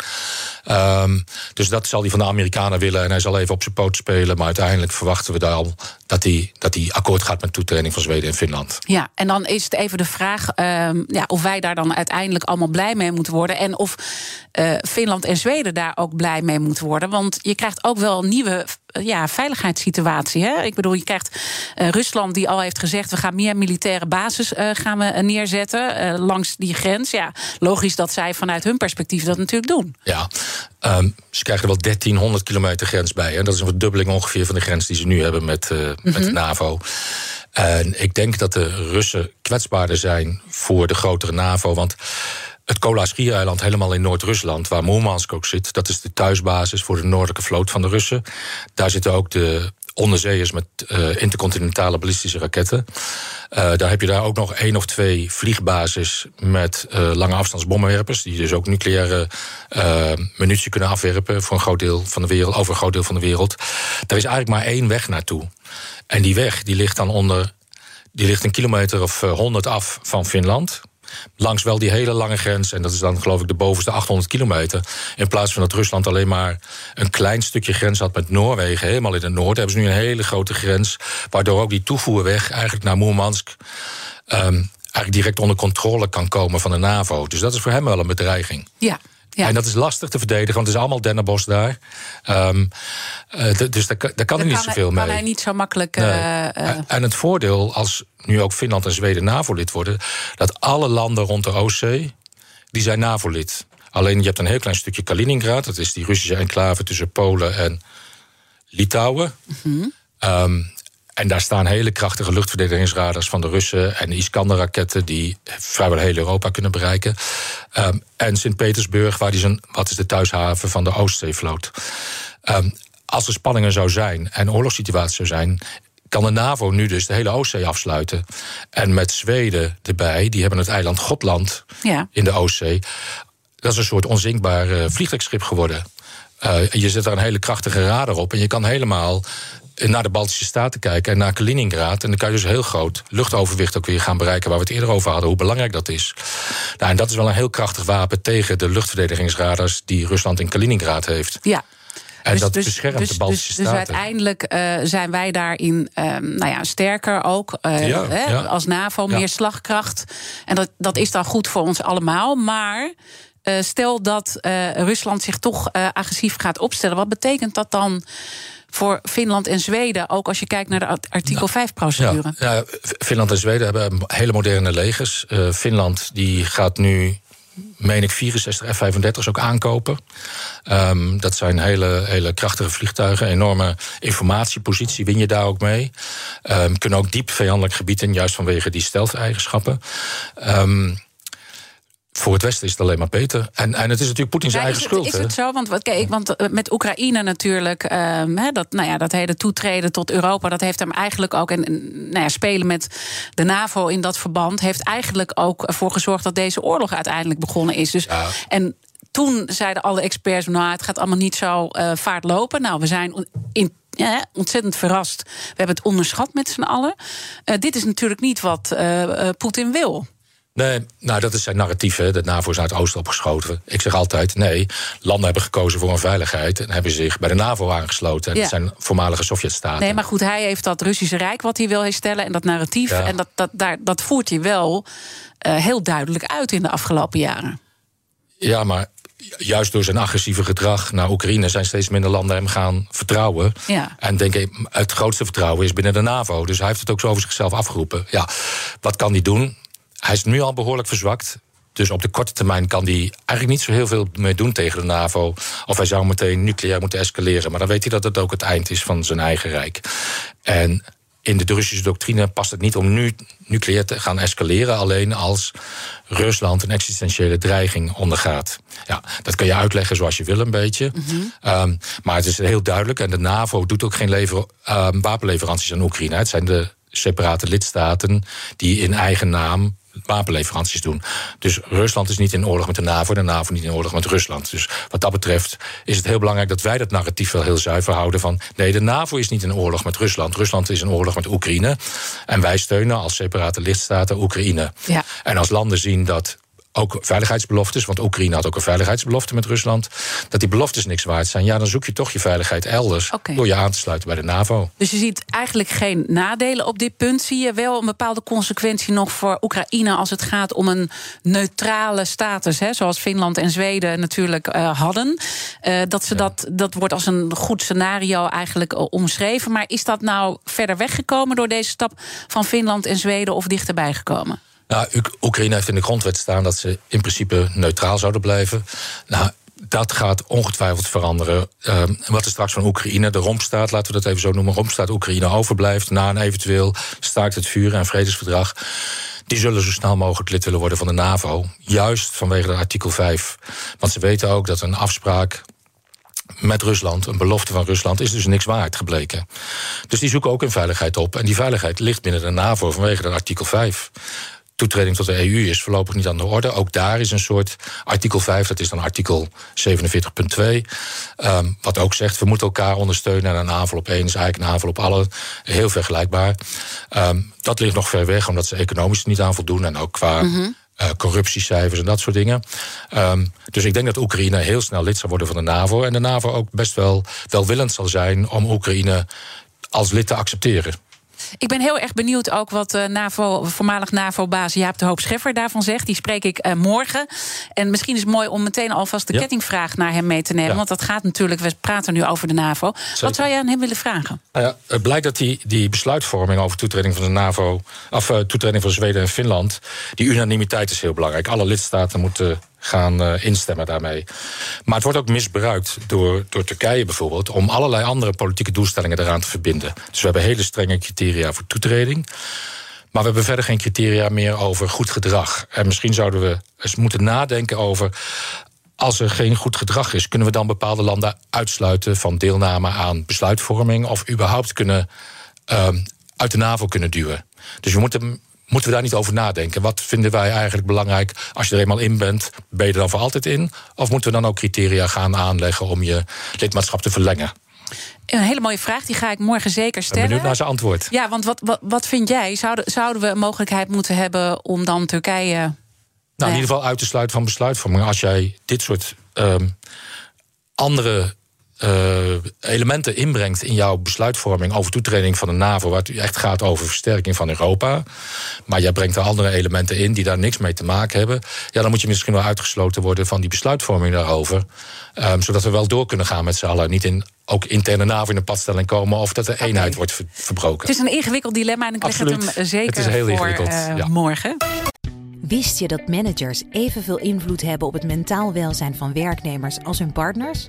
S3: Um, dus dat zal hij van de Amerikanen willen en hij zal even op zijn poot spelen. Maar uiteindelijk verwachten we daar al dat hij, dat hij akkoord gaat met toetreding van Zweden en Finland.
S2: Ja, en dan is het even de vraag um, ja, of wij daar dan uiteindelijk allemaal blij mee moeten worden. En of uh, Finland en Zweden daar ook blij mee moeten worden. Want je krijgt ook wel een nieuwe ja, veiligheidssituatie. Hè? Ik bedoel, je krijgt uh, Rusland die al heeft gezegd... we gaan meer militaire bases gaan we neerzetten uh, langs die grens. Ja, logisch dat zij vanuit hun perspectief dat natuurlijk doen.
S3: Ja, um, ze krijgen er wel 1300 kilometer grens bij. En dat is een verdubbeling ongeveer van de grens die ze nu hebben met, mm -hmm. met de NAVO. En ik denk dat de Russen kwetsbaarder zijn voor de grotere NAVO. Want het Kola-schiereiland helemaal in Noord-Rusland, waar Moermansk ook zit, dat is de thuisbasis voor de noordelijke vloot van de Russen. Daar zitten ook de onderzeeërs met uh, intercontinentale ballistische raketten. Uh, daar heb je daar ook nog één of twee vliegbases met uh, lange afstandsbommenwerpers, die dus ook nucleaire munitie kunnen afwerpen voor een groot deel van de wereld, over een groot deel van de wereld. Daar is eigenlijk maar één weg naartoe. En die weg die ligt dan onder, die ligt een kilometer of honderd af van Finland langs wel die hele lange grens. En dat is dan geloof ik de bovenste 800 kilometer. In plaats van dat Rusland alleen maar een klein stukje grens had met Noorwegen, helemaal in het noorden, hebben ze nu een hele grote grens. Waardoor ook die toevoerweg eigenlijk naar Moermansk. Um, eigenlijk direct onder controle kan komen van de NAVO. Dus dat is voor hem wel een bedreiging.
S2: Ja. Ja.
S3: En dat is lastig te verdedigen, want het is allemaal dennenbos daar. Um, uh, dus daar, daar kan hij niet zoveel mee.
S2: Kan hij niet zo makkelijk.
S3: Nee. Uh, uh. En het voordeel, als nu ook Finland en Zweden NAVO-lid worden, dat alle landen rond de Oostzee, die zijn NAVO-lid. Alleen je hebt een heel klein stukje Kaliningrad, dat is die Russische enclave tussen Polen en Litouwen. -hmm. Um, en daar staan hele krachtige luchtverdedigingsradars van de Russen en de Iskander-raketten die vrijwel heel Europa kunnen bereiken. Um, en Sint-Petersburg, waar die zijn, wat is de thuishaven van de Oostzeevloot. Um, als er spanningen zou zijn en oorlogssituatie zou zijn, kan de NAVO nu dus de hele Oostzee afsluiten. En met Zweden erbij, die hebben het eiland Gotland
S2: ja.
S3: in de Oostzee. Dat is een soort onzinkbaar uh, vliegtuigschip geworden. Uh, je zet daar een hele krachtige radar op en je kan helemaal naar de Baltische Staten kijken en naar Kaliningrad. En dan kan je dus heel groot luchtoverwicht ook weer gaan bereiken... waar we het eerder over hadden, hoe belangrijk dat is. Nou, en dat is wel een heel krachtig wapen tegen de luchtverdedigingsradars... die Rusland in Kaliningrad heeft.
S2: Ja.
S3: En
S2: dus,
S3: dat
S2: dus,
S3: beschermt
S2: dus,
S3: de Baltische
S2: dus,
S3: Staten.
S2: Dus uiteindelijk uh, zijn wij daarin uh, nou ja, sterker ook uh,
S3: ja,
S2: hè,
S3: ja.
S2: als NAVO,
S3: Ja.
S2: meer slagkracht. En dat, dat is dan goed voor ons allemaal. Maar Uh, stel dat Rusland zich toch agressief gaat opstellen. Wat betekent dat dan voor Finland en Zweden, ook als je kijkt naar de artikel 5-procedure?
S3: Ja, ja, Finland en Zweden hebben hele moderne legers. Finland die gaat nu meen ik 64 F-35's ook aankopen. Um, dat zijn hele, hele krachtige vliegtuigen. Enorme informatiepositie win je daar ook mee. Um, kunnen ook diep vijandelijk gebied in, juist vanwege die stealth-eigenschappen. Um, voor het Westen is het alleen maar beter. En, en het is natuurlijk Poetins eigen
S2: is
S3: het, schuld.
S2: Is het zo? Want, kijk, want eh, met Oekraïne natuurlijk, um, dat, nou ja, dat hele toetreden tot Europa, dat heeft hem eigenlijk ook, en nou ja, spelen met de NAVO in dat verband, heeft eigenlijk ook ervoor gezorgd dat deze oorlog uiteindelijk begonnen is. Dus,
S3: ja.
S2: En toen zeiden alle experts, nou, het gaat allemaal niet zo uh, vaart lopen. Nou, we zijn in ja, ontzettend verrast. We hebben het onderschat met z'n allen. Uh, dit is natuurlijk niet wat uh, Poetin wil.
S3: Nee, nou dat is zijn narratief. Hè. De NAVO is naar het oosten opgeschoten. Ik zeg altijd, nee, landen hebben gekozen voor een veiligheid... en hebben zich bij de NAVO aangesloten. En
S2: Ja.
S3: dat zijn voormalige Sovjetstaten.
S2: Nee, maar goed, hij heeft dat Russische Rijk wat hij wil herstellen... en dat narratief,
S3: Ja.
S2: en dat, dat, daar, dat voert hij wel eh, heel duidelijk uit in de afgelopen jaren.
S3: Ja, maar juist door zijn agressieve gedrag naar Oekraïne... zijn steeds minder landen hem gaan vertrouwen.
S2: Ja.
S3: En denk ik, het grootste vertrouwen is binnen de NAVO. Dus hij heeft het ook zo over zichzelf afgeroepen. Ja, wat kan hij doen? Hij is nu al behoorlijk verzwakt. Dus op de korte termijn kan hij eigenlijk niet zo heel veel mee doen tegen de NAVO. Of hij zou meteen nucleair moeten escaleren. Maar dan weet hij dat het ook het eind is van zijn eigen rijk. En in de Russische doctrine past het niet om nu nucleair te gaan escaleren. Alleen als Rusland een existentiële dreiging ondergaat. Ja, dat kun je uitleggen zoals je wil, een beetje. Um, maar het is heel duidelijk. En de NAVO doet ook geen lever, um, wapenleveranties aan Oekraïne. Het zijn de separate lidstaten die in eigen naam wapenleveranties doen. Dus Rusland is niet in oorlog met de NAVO, de NAVO niet in oorlog met Rusland. Dus wat dat betreft is het heel belangrijk dat wij dat narratief wel heel zuiver houden van nee, de NAVO is niet in oorlog met Rusland. Rusland is in oorlog met Oekraïne. En wij steunen als separate lidstaten Oekraïne.
S2: Ja.
S3: En als landen zien dat ook veiligheidsbeloftes, want Oekraïne had ook een veiligheidsbelofte met Rusland, dat die beloftes niks waard zijn, ja, dan zoek je toch je veiligheid elders door je aan te sluiten bij de NAVO.
S2: Dus je ziet eigenlijk geen nadelen op dit punt. Zie je wel een bepaalde consequentie nog voor Oekraïne als het gaat om een neutrale status, hè, zoals Finland en Zweden natuurlijk eh, hadden. Eh, dat, ze dat, dat wordt als een goed scenario eigenlijk eh, omschreven. Maar is dat nou verder weggekomen door deze stap van Finland en Zweden of dichterbij gekomen?
S3: Nou, Oek- Oekraïne heeft in de grondwet staan dat ze in principe neutraal zouden blijven. Nou, dat gaat ongetwijfeld veranderen. Ehm, wat er straks van Oekraïne, de rompstaat, laten we dat even zo noemen, rompstaat Oekraïne overblijft na een eventueel staakt het vuren en vredesverdrag. Die zullen zo snel mogelijk lid willen worden van de NAVO. Juist vanwege de artikel 5. Want ze weten ook dat een afspraak met Rusland, een belofte van Rusland, is dus niks waard gebleken. Dus die zoeken ook een veiligheid op. En die veiligheid ligt binnen de NAVO vanwege dat artikel 5. Toetreding tot de EU is voorlopig niet aan de orde. Ook daar is een soort artikel 5, dat is dan artikel 47.2. ehm, wat ook zegt, we moeten elkaar ondersteunen. En een aanval op één is eigenlijk een aanval op alle. Heel vergelijkbaar. Ehm, dat ligt nog ver weg, omdat ze economisch niet aan voldoen. En ook qua eh, corruptiecijfers en dat soort dingen. Ehm, dus ik denk dat Oekraïne heel snel lid zal worden van de NAVO. En de NAVO ook best wel welwillend zal zijn om Oekraïne als lid te accepteren.
S2: Ik ben heel erg benieuwd ook wat eh, NAVO, voormalig NAVO-baas Jaap de Hoop Scheffer daarvan zegt. Die spreek ik eh, morgen. En misschien is het mooi om meteen alvast de
S3: Ja.
S2: kettingvraag naar hem mee te nemen.
S3: Ja.
S2: Want dat gaat natuurlijk, we praten nu over de NAVO. Wat zou je aan hem willen vragen?
S3: Nou ja, het blijkt dat die, die besluitvorming over toetreding van de NAVO, of eh, toetreding van Zweden en Finland, die unanimiteit is heel belangrijk. Alle lidstaten moeten gaan eh, instemmen daarmee. Maar het wordt ook misbruikt door, door Turkije bijvoorbeeld om allerlei andere politieke doelstellingen eraan te verbinden. Dus we hebben hele strenge criteria voor toetreding. Maar we hebben verder geen criteria meer over goed gedrag. En misschien zouden we eens moeten nadenken over. Als er geen goed gedrag is, kunnen we dan bepaalde landen uitsluiten van deelname aan besluitvorming of überhaupt kunnen ehm, uit de NAVO kunnen duwen. Dus we moeten, moeten we daar niet over nadenken. Wat vinden wij eigenlijk belangrijk als je er eenmaal in bent? Ben je er dan voor altijd in? Of moeten we dan ook criteria gaan aanleggen om je lidmaatschap te verlengen?
S2: Een hele mooie vraag, die ga ik morgen zeker
S3: Ik ben
S2: stellen.
S3: benieuwd naar zijn antwoord.
S2: Ja, want wat, wat, wat vind jij? Zouden, zouden we een mogelijkheid moeten hebben om dan Turkije.
S3: Nou, in ieder geval uit te sluiten van besluitvorming. Als jij dit soort ehm, andere elementen inbrengt in jouw besluitvorming over toetreding van de NAVO, waar het echt gaat over versterking van Europa, maar jij brengt er andere elementen in die daar niks mee te maken hebben, ja, dan moet je misschien wel uitgesloten worden van die besluitvorming daarover. Ehm, zodat we wel door kunnen gaan met z'n allen. Niet in ook interne NAVO in de padstelling komen of dat de eenheid wordt verbroken.
S2: Het is een ingewikkeld dilemma en ik leg het hem zeker het is heel voor uh, ja. morgen.
S4: Wist je dat managers evenveel invloed hebben op het mentaal welzijn van werknemers als hun partners?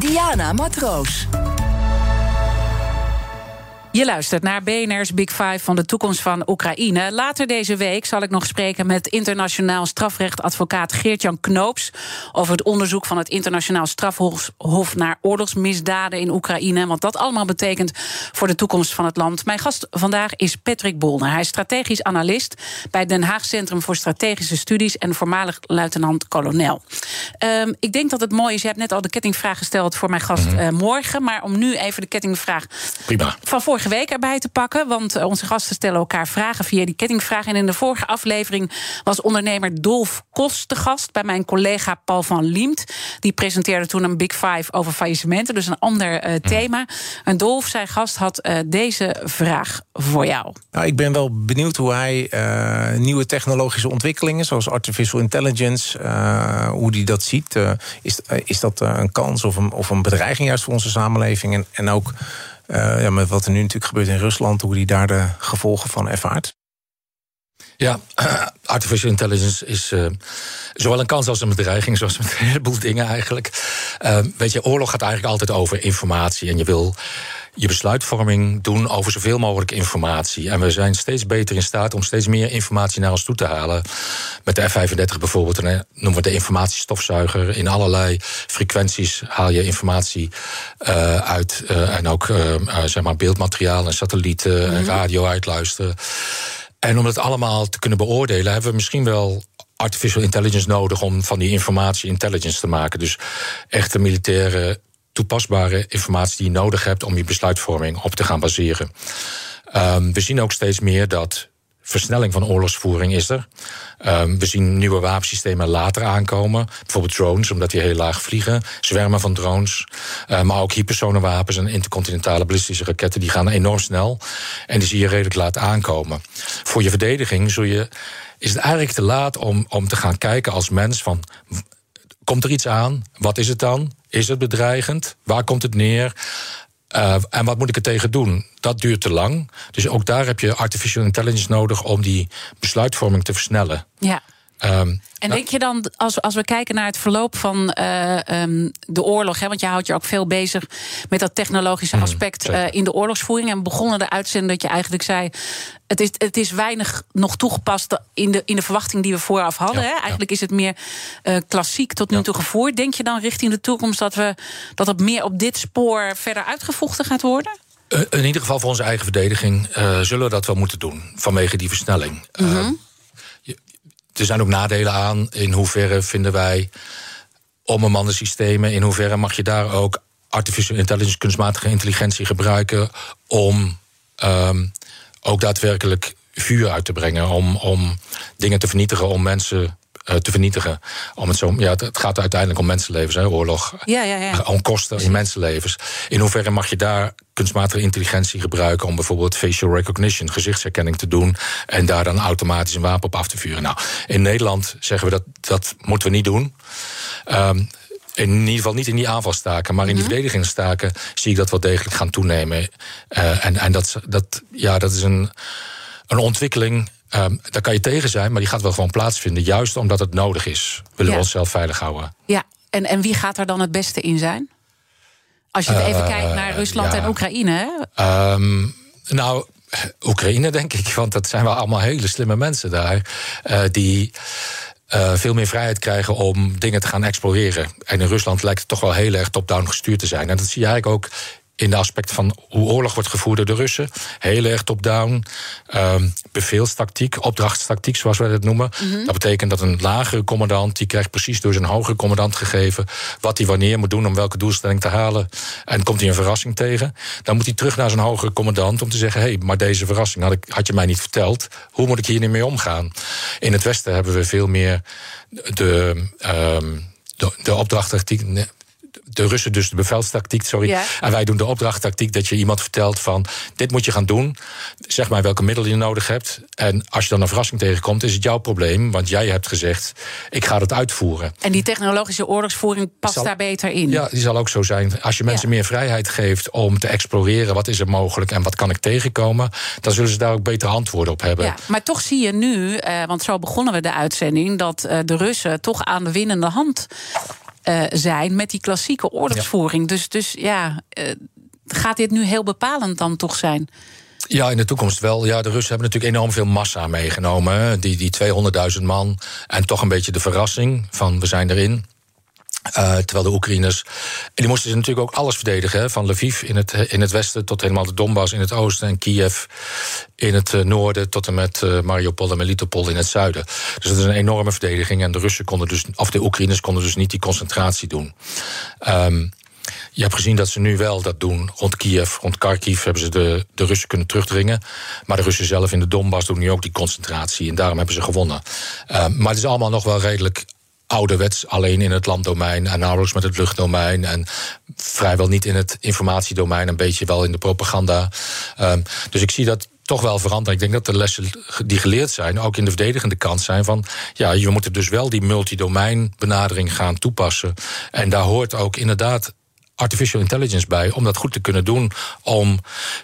S1: Diana Matroos.
S2: Je luistert naar BNR's Big Five van de toekomst van Oekraïne. Later deze week zal ik nog spreken met internationaal strafrechtadvocaat Geert-Jan Knoops over het onderzoek van het internationaal strafhof naar oorlogsmisdaden in Oekraïne. Wat dat allemaal betekent voor de toekomst van het land. Mijn gast vandaag is Patrick Bolner. Hij is strategisch analist bij Den Haag Centrum voor Strategische Studies en voormalig luitenant-kolonel. Um, ik denk dat het mooi is. Je hebt net al de kettingvraag gesteld voor mijn gast uh, morgen. Maar om nu even de kettingvraag
S3: Prima.
S2: van vorige week erbij te pakken. Want eh, onze gasten stellen elkaar vragen via die kettingvraag. En in de vorige aflevering was ondernemer Dolf Kos de gast bij mijn collega Paul van Liemt. Die presenteerde toen een Big Five over faillissementen. Dus een ander uh, thema. En Dolf, zijn gast, had uh, deze vraag voor jou.
S5: Nou, ik ben wel benieuwd hoe hij uh, nieuwe technologische ontwikkelingen, zoals artificial intelligence, hoe die dat ziet. is, is dat een kans of een, of een bedreiging juist voor onze samenleving? En, en ook uh, ja, met wat er nu natuurlijk gebeurt in Rusland, hoe die daar de gevolgen van ervaart?
S3: Ja, artificial intelligence is uh, zowel een kans als een bedreiging, zoals met een heleboel dingen eigenlijk. Uh, weet je, oorlog gaat eigenlijk altijd over informatie. En je wil je besluitvorming doen over zoveel mogelijk informatie. En we zijn steeds beter in staat om steeds meer informatie naar ons toe te halen. Met de F-35 bijvoorbeeld, dan noemen we de informatiestofzuiger. In allerlei frequenties haal je informatie uh, uit. Uh, en ook uh, zeg maar beeldmateriaal en satellieten mm -hmm. en radio uitluisteren. En om het allemaal te kunnen beoordelen, hebben we misschien wel artificial intelligence nodig om van die informatie intelligence te maken. Dus echte militaire toepasbare informatie die je nodig hebt om je besluitvorming op te gaan baseren. Um, we zien ook steeds meer dat versnelling van oorlogsvoering is er. Um, we zien nieuwe wapensystemen later aankomen. Bijvoorbeeld drones, omdat die heel laag vliegen. Zwermen van drones. Uh, maar ook hypersonenwapens en intercontinentale ballistische raketten. Die gaan enorm snel. En die zie je redelijk laat aankomen. Voor je verdediging zul je, is het eigenlijk te laat om, om te gaan kijken als mens van... Komt er iets aan? Wat is het dan? Is het bedreigend? Waar komt het neer? Uh, en wat moet ik er tegen doen? Dat duurt te lang. Dus ook daar heb je artificial intelligence nodig om die besluitvorming te versnellen.
S2: Ja. Um, en denk je dan, als, als we kijken naar het verloop van uh, um, de oorlog, hè, want je houdt je ook veel bezig met dat technologische aspect mm, uh, in de oorlogsvoering. En we begonnen de uitzending dat je eigenlijk zei: het is, het is weinig nog toegepast in de, in de verwachting die we vooraf hadden. Ja, hè? Eigenlijk ja. is het meer uh, klassiek tot nu ja. toe gevoerd. Denk je dan richting de toekomst dat, we, dat het meer op dit spoor verder uitgevochten gaat worden?
S3: in ieder geval voor onze eigen verdediging zullen we dat wel moeten doen vanwege die versnelling. Mm -hmm er zijn ook nadelen aan. In hoeverre vinden wij onbemande systemen? In hoeverre mag je daar ook artificial intelligence, kunstmatige intelligentie gebruiken om um, ook daadwerkelijk vuur uit te brengen, om, om dingen te vernietigen, om mensen te vernietigen. Om het, zo, ja, het gaat uiteindelijk om mensenlevens, hè, oorlog.
S2: Ja, ja, ja.
S3: Om kosten in mensenlevens. In hoeverre mag je daar kunstmatige intelligentie gebruiken om bijvoorbeeld facial recognition, gezichtsherkenning te doen en daar dan automatisch een wapen op af te vuren? Nou, in Nederland zeggen we dat dat moeten we niet doen. Um, in ieder geval niet in die aanvalstaken, maar in die -hmm. verdedigingstaken zie ik dat wel degelijk gaan toenemen. Uh, en en dat, dat, ja, dat is een, een ontwikkeling Um, daar kan je tegen zijn, maar die gaat wel gewoon plaatsvinden. Juist omdat het nodig is. Willen ja. we onszelf veilig houden.
S2: Ja, en, en wie gaat er dan het beste in zijn? Als je uh, even kijkt naar Rusland ja. en Oekraïne.
S3: Um, nou, Oekraïne denk ik, want dat zijn wel allemaal hele slimme mensen daar. Uh, die uh, veel meer vrijheid krijgen om dingen te gaan exploreren. En in Rusland lijkt het toch wel heel erg top-down gestuurd te zijn. En dat zie je eigenlijk ook in de aspect van hoe oorlog wordt gevoerd door de Russen. Heel erg top-down. Um, beveelstactiek, opdrachtstactiek, zoals wij dat noemen. Mhm. Dat betekent dat een lagere commandant, die krijgt precies door zijn hogere commandant gegeven wat hij wanneer moet doen om welke doelstelling te halen. En komt hij een verrassing tegen, dan moet hij terug naar zijn hogere commandant om te zeggen: hé, hey, maar deze verrassing had, ik, had je mij niet verteld. Hoe moet ik hier niet mee omgaan? In het Westen hebben we veel meer de. Um, de, de de Russen dus de bevelstactiek, sorry. En wij doen de opdrachttactiek dat je iemand vertelt van... dit moet je gaan doen, zeg maar welke middelen je nodig hebt. En als je dan een verrassing tegenkomt, is het jouw probleem. Want jij hebt gezegd, ik ga het uitvoeren.
S2: En die technologische oorlogsvoering past daar beter in?
S3: Ja, die zal ook zo zijn. Als je mensen meer vrijheid geeft om te exploreren... wat is er mogelijk en wat kan ik tegenkomen... dan zullen ze daar ook betere antwoorden op hebben. Ja,
S2: maar toch zie je nu, eh, want zo begonnen we de uitzending... dat eh, de Russen toch aan de winnende hand uh, zijn met die klassieke oorlogsvoering. Dus, dus ja, uh, gaat dit nu heel bepalend dan toch zijn?
S3: Ja, in de toekomst wel. Ja, de Russen hebben natuurlijk enorm veel massa meegenomen. Die, die 200.000 man. En toch een beetje de verrassing van we zijn erin. Uh, terwijl de Oekraïners. En die moesten ze natuurlijk ook alles verdedigen. Van Lviv in het, in het westen tot helemaal de Donbass in het oosten. En Kiev in het uh, noorden. Tot en met uh, Mariupol en Melitopol in het zuiden. Dus dat is een enorme verdediging. En de Russen konden dus. Of de Oekraïners konden dus niet die concentratie doen. Um, je hebt gezien dat ze nu wel dat doen. Rond Kiev, rond Kharkiv hebben ze de, de Russen kunnen terugdringen. Maar de Russen zelf in de Donbass doen nu ook die concentratie. En daarom hebben ze gewonnen. Uh, maar het is allemaal nog wel redelijk ouderwets alleen in het landdomein en nauwelijks met het luchtdomein en vrijwel niet in het informatiedomein, een beetje wel in de propaganda. Um, dus ik zie dat toch wel veranderen. Ik denk dat de lessen die geleerd zijn, ook in de verdedigende kant zijn van ja, je moet dus wel die multidomein benadering gaan toepassen. En daar hoort ook inderdaad artificial intelligence bij om dat goed te kunnen doen, om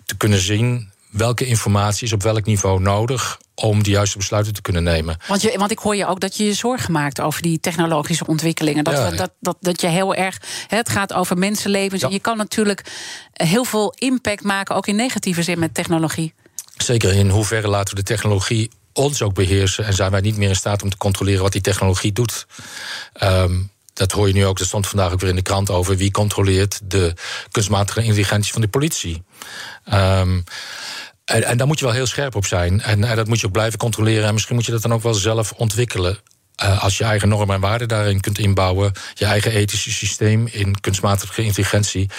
S3: te kunnen zien welke informatie is op welk niveau nodig om de juiste besluiten te kunnen nemen.
S2: Want, je, want ik hoor je ook dat je je zorgen maakt over die technologische ontwikkelingen. Dat, dat, dat, dat je heel erg. Het gaat over mensenlevens. En je kan natuurlijk heel veel impact maken, ook in negatieve zin met technologie.
S3: Zeker in hoeverre laten we de technologie ons ook beheersen en zijn wij niet meer in staat om te controleren wat die technologie doet. Um, dat hoor je nu ook, er stond vandaag ook weer in de krant over wie controleert de kunstmatige intelligentie van de politie. Um, en, en, daar moet je wel heel scherp op zijn. En, en, dat moet je ook blijven controleren. En misschien moet je dat dan ook wel zelf ontwikkelen. Uh, als je eigen normen en waarden daarin kunt inbouwen, je eigen ethische systeem in kunstmatige intelligentie,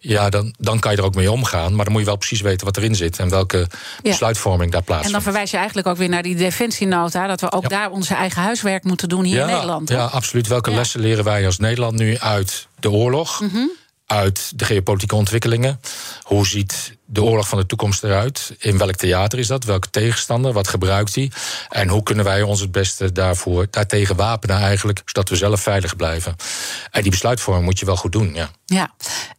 S3: ja, dan, dan kan je er ook mee omgaan. Maar dan moet je wel precies weten wat erin zit en welke besluitvorming daar plaatsvindt.
S2: En dan verwijs je eigenlijk ook weer naar die defensienota, dat we ook daar onze eigen huiswerk moeten doen hier in Nederland.
S3: Ja, absoluut. Welke lessen leren wij als Nederland nu uit de oorlog? Mm uit de geopolitieke ontwikkelingen. Hoe ziet de oorlog van de toekomst eruit? In welk theater is dat? Welke tegenstander? Wat gebruikt hij? En hoe kunnen wij ons het beste daarvoor, daartegen wapenen eigenlijk, zodat we zelf veilig blijven? En die besluitvorming moet je wel goed doen, ja.
S2: Ja.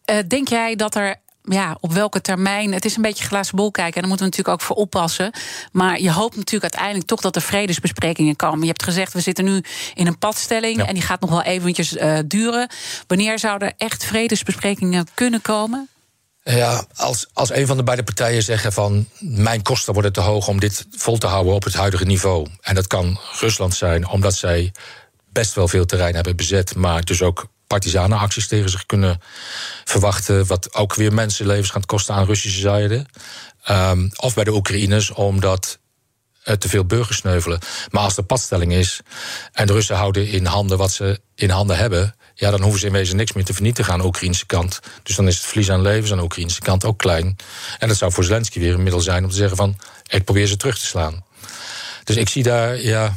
S2: Uh, denk jij dat er ja, op welke termijn. Het is een beetje glazen bol kijken. En daar moeten we natuurlijk ook voor oppassen. Maar je hoopt natuurlijk uiteindelijk toch dat er vredesbesprekingen komen. Je hebt gezegd, we zitten nu in een padstelling. En die gaat nog wel eventjes uh, duren. Wanneer zouden er echt vredesbesprekingen kunnen komen?
S3: Ja, als, als een van de beide partijen zeggen van mijn kosten worden te hoog om dit vol te houden op het huidige niveau. En dat kan Rusland zijn, omdat zij best wel veel terrein hebben bezet, maar dus ook partisanenacties tegen zich kunnen verwachten. Wat ook weer mensenlevens gaat kosten aan Russische zijde. Um, of bij de Oekraïners, omdat er te veel burgers sneuvelen. Maar als er padstelling is en de Russen houden in handen wat ze in handen hebben. Ja, dan hoeven ze in niks meer te vernietigen aan de Oekraïnse kant. Dus dan is het verlies aan levens aan de Oekraïnse kant ook klein. En dat zou voor Zelensky weer een middel zijn om te zeggen van... ik probeer ze terug te slaan. Dus ik zie daar, ja,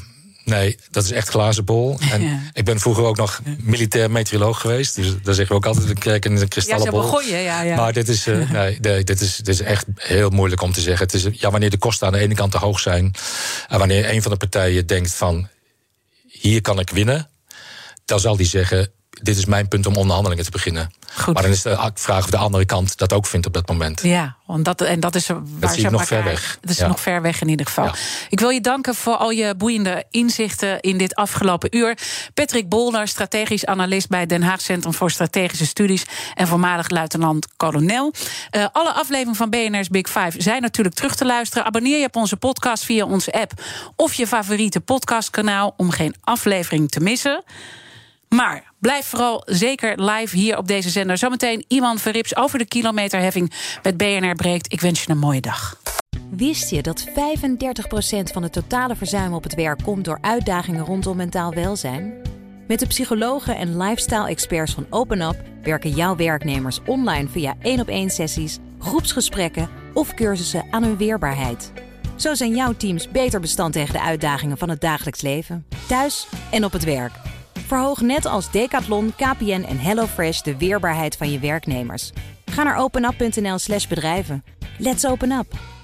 S3: Nee, dat is echt glazen bol. En ik ben vroeger ook nog militair meteoroloog geweest. Dus daar zeggen we ook altijd: een kijk in een kristallenbol.
S2: Ja, ja, ja.
S3: Maar dit is, uh, nee, nee, dit, is, dit is echt heel moeilijk om te zeggen. Het is, ja, wanneer de kosten aan de ene kant te hoog zijn. En wanneer een van de partijen denkt van hier kan ik winnen. Dan zal die zeggen: dit is mijn punt om onderhandelingen te beginnen.
S2: Goed.
S3: Maar dan is de vraag of de andere kant dat ook vindt op dat moment.
S2: Ja, want dat, en dat is waar
S3: Dat
S2: ze
S3: ik nog
S2: elkaar-
S3: ver weg.
S2: Dat is
S3: Ja.
S2: nog ver weg in ieder geval.
S3: Ja.
S2: Ik wil je danken voor al je boeiende inzichten in dit afgelopen uur. Patrick Bolner, strategisch analist bij Den Haag Centrum voor Strategische Studies en voormalig luitenant-kolonel. Eh, alle afleveringen van BNR's Big Five zijn natuurlijk terug te luisteren. Abonneer je op onze podcast via onze app of je favoriete podcastkanaal om geen aflevering te missen. Maar blijf vooral zeker live hier op deze zender. Zometeen Iman Verrips over de kilometerheffing met BNR breekt. Ik wens je een mooie dag.
S4: Wist je dat 35% van het totale verzuim op het werk komt door uitdagingen rondom mentaal welzijn? Met de psychologen en lifestyle-experts van OpenUp werken jouw werknemers online via één op één sessies, groepsgesprekken of cursussen aan hun weerbaarheid. Zo zijn jouw teams beter bestand tegen de uitdagingen van het dagelijks leven, thuis en op het werk. Verhoog net als Decathlon, KPN en HelloFresh de weerbaarheid van je werknemers. Ga naar openup.nl/slash bedrijven. Let's open up!